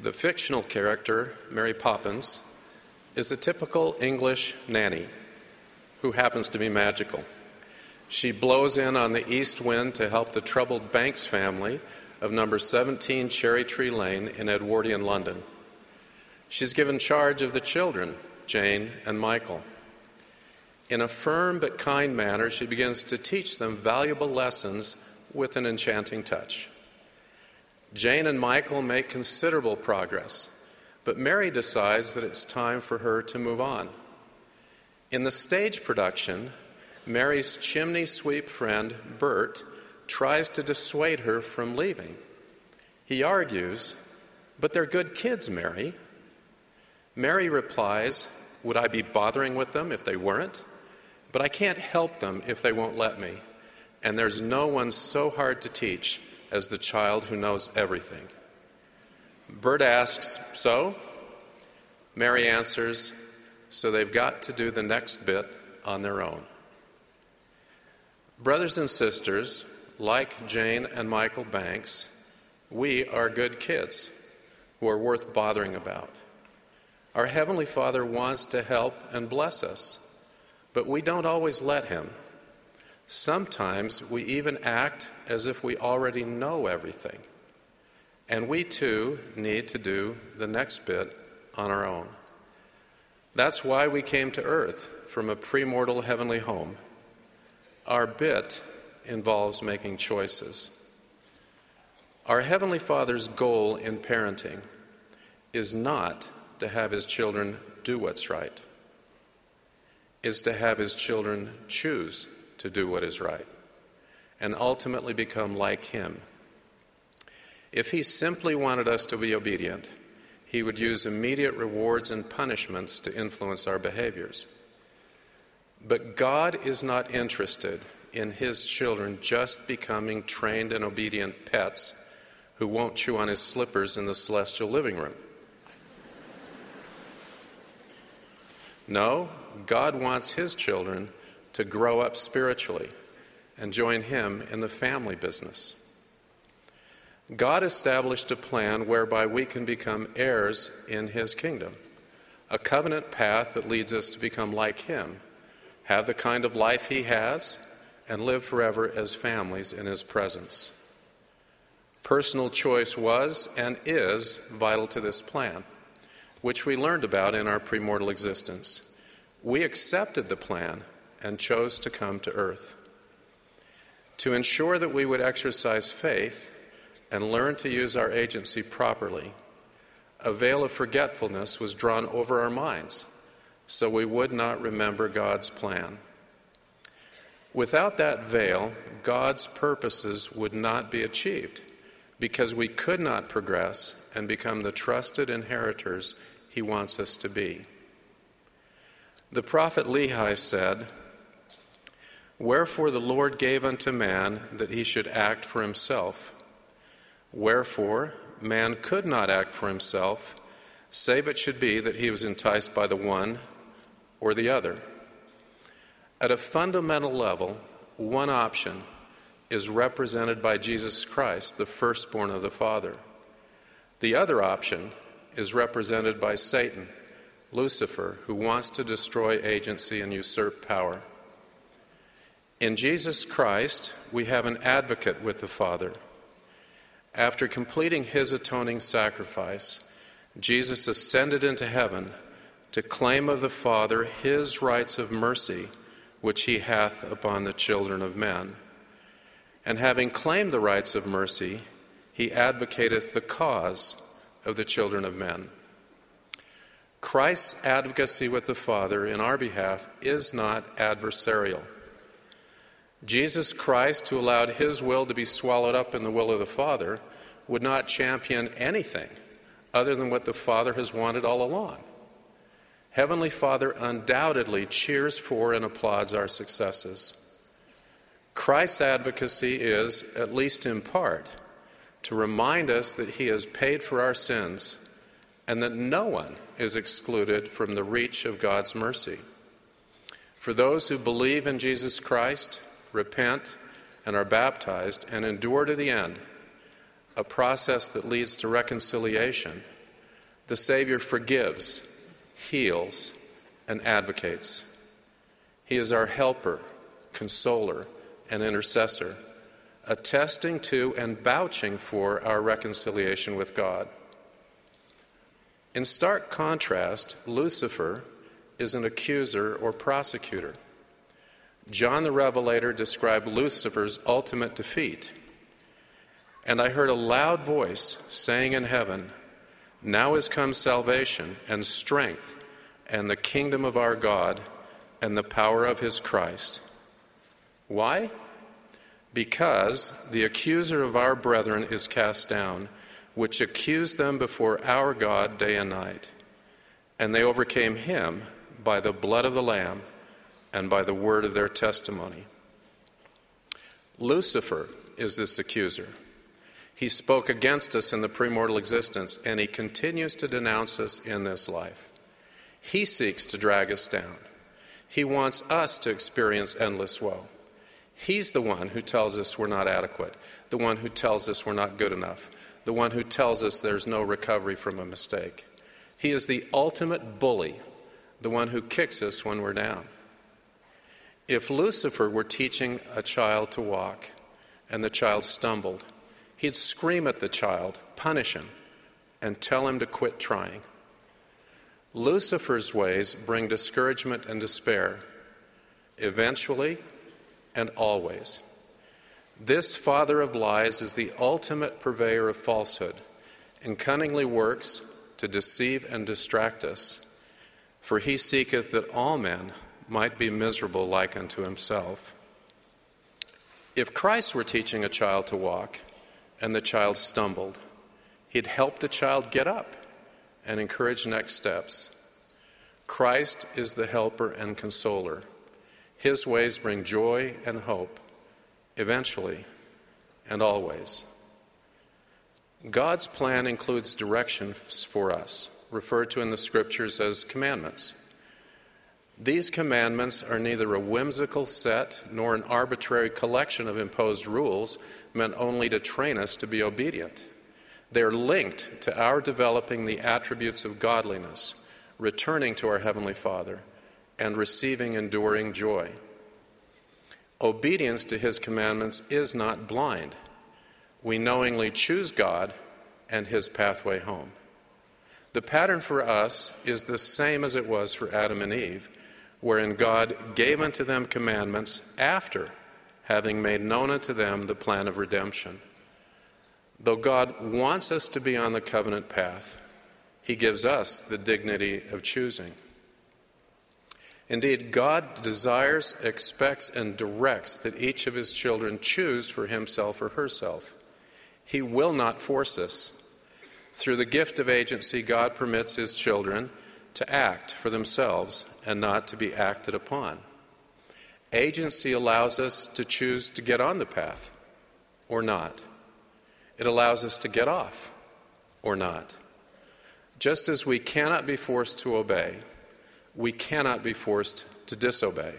The fictional character, Mary Poppins, is a typical English nanny who happens to be magical. She blows in on the east wind to help the troubled Banks family of number 17 Cherry Tree Lane in Edwardian London. She's given charge of the children, Jane and Michael. In a firm but kind manner, she begins to teach them valuable lessons with an enchanting touch. Jane and Michael make considerable progress, but Mary decides that it's time for her to move on. In the stage production, Mary's chimney sweep friend, Bert, tries to dissuade her from leaving. He argues, But they're good kids, Mary. Mary replies, Would I be bothering with them if they weren't? But I can't help them if they won't let me. And there's no one so hard to teach as the child who knows everything. Bert asks, So? Mary answers, So they've got to do the next bit on their own. Brothers and sisters, like Jane and Michael Banks, we are good kids who are worth bothering about. Our Heavenly Father wants to help and bless us, but we don't always let Him. Sometimes we even act as if we already know everything. And we too need to do the next bit on our own. That's why we came to earth from a premortal heavenly home. Our bit involves making choices. Our Heavenly Father's goal in parenting is not to have His children do what's right, is to have His children choose to do what is right and ultimately become like Him. If He simply wanted us to be obedient, He would use immediate rewards and punishments to influence our behaviors. But God is not interested in His children just becoming trained and obedient pets who won't chew on His slippers in the celestial living room. No, God wants His children to grow up spiritually and join Him in the family business. God established a plan whereby we can become heirs in His kingdom, a covenant path that leads us to become like Him, have the kind of life He has, and live forever as families in His presence. Personal choice was and is vital to this plan, which we learned about in our premortal existence. We accepted the plan and chose to come to earth. To ensure that we would exercise faith and learn to use our agency properly, a veil of forgetfulness was drawn over our minds so we would not remember God's plan. Without that veil, God's purposes would not be achieved because we could not progress and become the trusted inheritors He wants us to be. The prophet Lehi said, Wherefore the Lord gave unto man that he should act for himself. Wherefore man could not act for himself, save it should be that he was enticed by the one or the other. At a fundamental level, one option is represented by Jesus Christ, the firstborn of the Father. The other option is represented by Satan, Lucifer, who wants to destroy agency and usurp power. In Jesus Christ, we have an advocate with the Father. After completing his atoning sacrifice, Jesus ascended into heaven to claim of the Father his rights of mercy, which he hath upon the children of men. And having claimed the rights of mercy, he advocateth the cause of the children of men. Christ's advocacy with the Father in our behalf is not adversarial. Jesus Christ, who allowed his will to be swallowed up in the will of the Father, would not champion anything other than what the Father has wanted all along. Heavenly Father undoubtedly cheers for and applauds our successes. Christ's advocacy is, at least in part, to remind us that he has paid for our sins and that no one is excluded from the reach of God's mercy. For those who believe in Jesus Christ, repent, and are baptized and endure to the end, a process that leads to reconciliation The Savior forgives, heals, and advocates. He is our helper, consoler, and intercessor, attesting to and vouching for our reconciliation with God. In stark contrast, Lucifer is an accuser or prosecutor. John the Revelator described Lucifer's ultimate defeat. And I heard a loud voice saying in heaven, Now is come salvation and strength and the kingdom of our God and the power of his Christ. Why? Because the accuser of our brethren is cast down, which accused them before our God day and night. And they overcame him by the blood of the Lamb and by the word of their testimony. Lucifer is this accuser. He spoke against us in the premortal existence, and he continues to denounce us in this life. He seeks to drag us down. He wants us to experience endless woe. He's the one who tells us we're not adequate, the one who tells us we're not good enough, the one who tells us there's no recovery from a mistake. He is the ultimate bully, the one who kicks us when we're down. If Lucifer were teaching a child to walk and the child stumbled, he'd scream at the child, punish him, and tell him to quit trying. Lucifer's ways bring discouragement and despair, eventually and always. This father of lies is the ultimate purveyor of falsehood and cunningly works to deceive and distract us. For he seeketh that all men might be miserable like unto himself. If Christ were teaching a child to walk and the child stumbled, he'd help the child get up and encourage next steps. Christ is the helper and consoler. His ways bring joy and hope, eventually and always. God's plan includes directions for us, referred to in the scriptures as commandments. These commandments are neither a whimsical set nor an arbitrary collection of imposed rules meant only to train us to be obedient. They are linked to our developing the attributes of godliness, returning to our Heavenly Father, and receiving enduring joy. Obedience to His commandments is not blind. We knowingly choose God and His pathway home. The pattern for us is the same as it was for Adam and Eve wherein God gave unto them commandments after having made known unto them the plan of redemption. Though God wants us to be on the covenant path, He gives us the dignity of choosing. Indeed, God desires, expects, and directs that each of His children choose for himself or herself. He will not force us. Through the gift of agency, God permits His children to act for themselves and not to be acted upon. Agency allows us to choose to get on the path or not. It allows us to get off or not. Just as we cannot be forced to obey, we cannot be forced to disobey.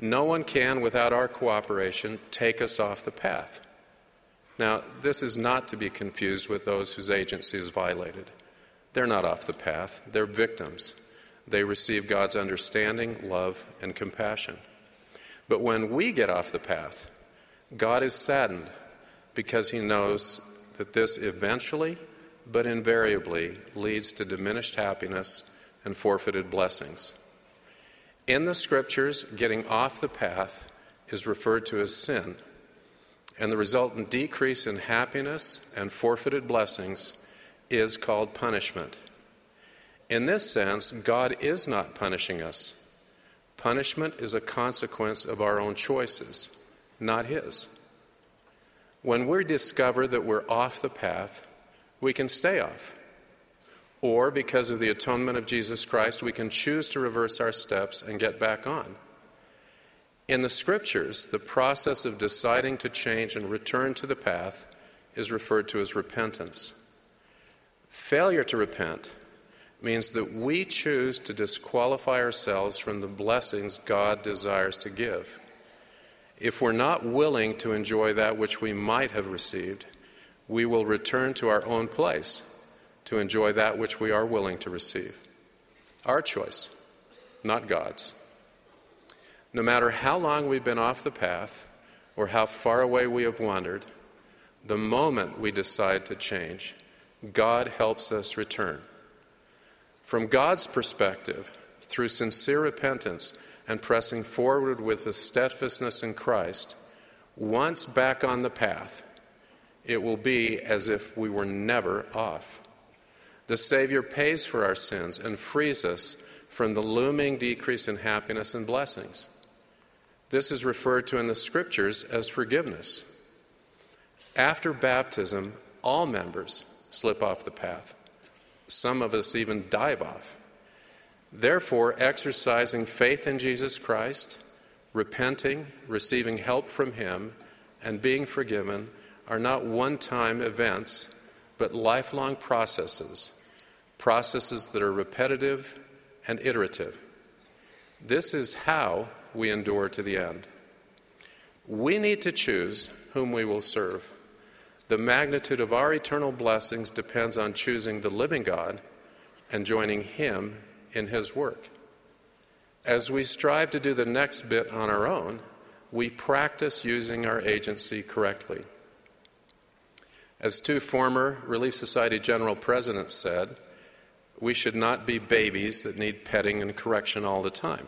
No one can, without our cooperation, take us off the path. Now, this is not to be confused with those whose agency is violated. They're not off the path, they're victims. They receive God's understanding, love, and compassion. But when we get off the path, God is saddened because he knows that this eventually, but invariably, leads to diminished happiness and forfeited blessings. In the scriptures, getting off the path is referred to as sin, and the resultant decrease in happiness and forfeited blessings is called punishment. In this sense, God is not punishing us. Punishment is a consequence of our own choices, not His. When we discover that we're off the path, we can stay off. Or, because of the atonement of Jesus Christ, we can choose to reverse our steps and get back on. In the scriptures, the process of deciding to change and return to the path is referred to as repentance. Failure to repent means that we choose to disqualify ourselves from the blessings God desires to give. If we're not willing to enjoy that which we might have received, we will return to our own place, to enjoy that which we are willing to receive. Our choice, not God's. No matter how long we've been off the path or how far away we have wandered, the moment we decide to change, God helps us return. From God's perspective, through sincere repentance and pressing forward with a steadfastness in Christ, once back on the path, it will be as if we were never off. The Savior pays for our sins and frees us from the looming decrease in happiness and blessings. This is referred to in the scriptures as forgiveness. After baptism, all members slip off the path. Some of us even dive off. Therefore, exercising faith in Jesus Christ, repenting, receiving help from Him, and being forgiven are not one time events, but lifelong processes, processes that are repetitive and iterative. This is how we endure to the end. We need to choose whom we will serve. The magnitude of our eternal blessings depends on choosing the living God and joining Him in His work. As we strive to do the next bit on our own, we practice using our agency correctly. As two former Relief Society General Presidents said, we should not be babies that need petting and correction all the time.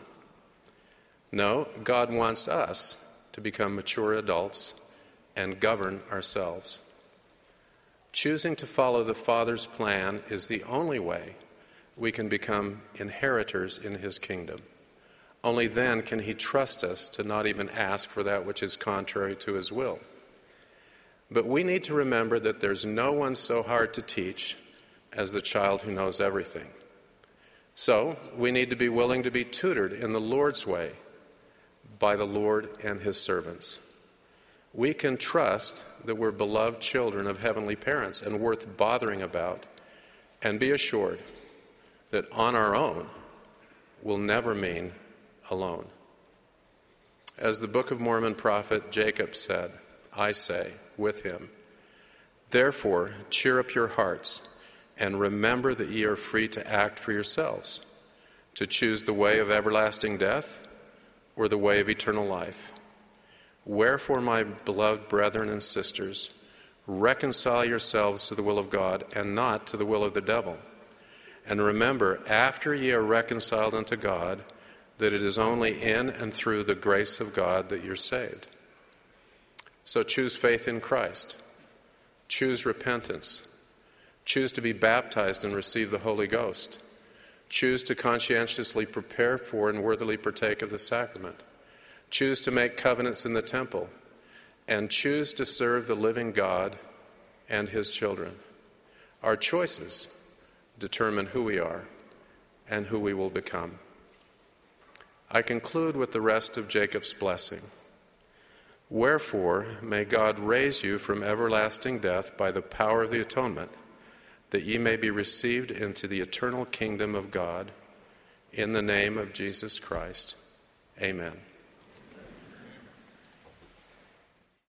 No, God wants us to become mature adults and govern ourselves. Choosing to follow the Father's plan is the only way we can become inheritors in His kingdom. Only then can He trust us to not even ask for that which is contrary to His will. But we need to remember that there's no one so hard to teach as the child who knows everything. So we need to be willing to be tutored in the Lord's way by the Lord and His servants. We can trust that we're beloved children of heavenly parents and worth bothering about, and be assured that on our own will never mean alone. As the Book of Mormon prophet Jacob said, I say with him, Therefore, cheer up your hearts and remember that ye are free to act for yourselves, to choose the way of everlasting death or the way of eternal life. Wherefore, my beloved brethren and sisters, reconcile yourselves to the will of God and not to the will of the devil. And remember, after ye are reconciled unto God, that it is only in and through the grace of God that you're saved. So choose faith in Christ, choose repentance, choose to be baptized and receive the Holy Ghost, choose to conscientiously prepare for and worthily partake of the sacrament choose to make covenants in the temple, and choose to serve the living God and his children. Our choices determine who we are and who we will become. I conclude with the rest of Jacob's blessing. Wherefore, may God raise you from everlasting death by the power of the atonement, that ye may be received into the eternal kingdom of God. In the name of Jesus Christ. Amen.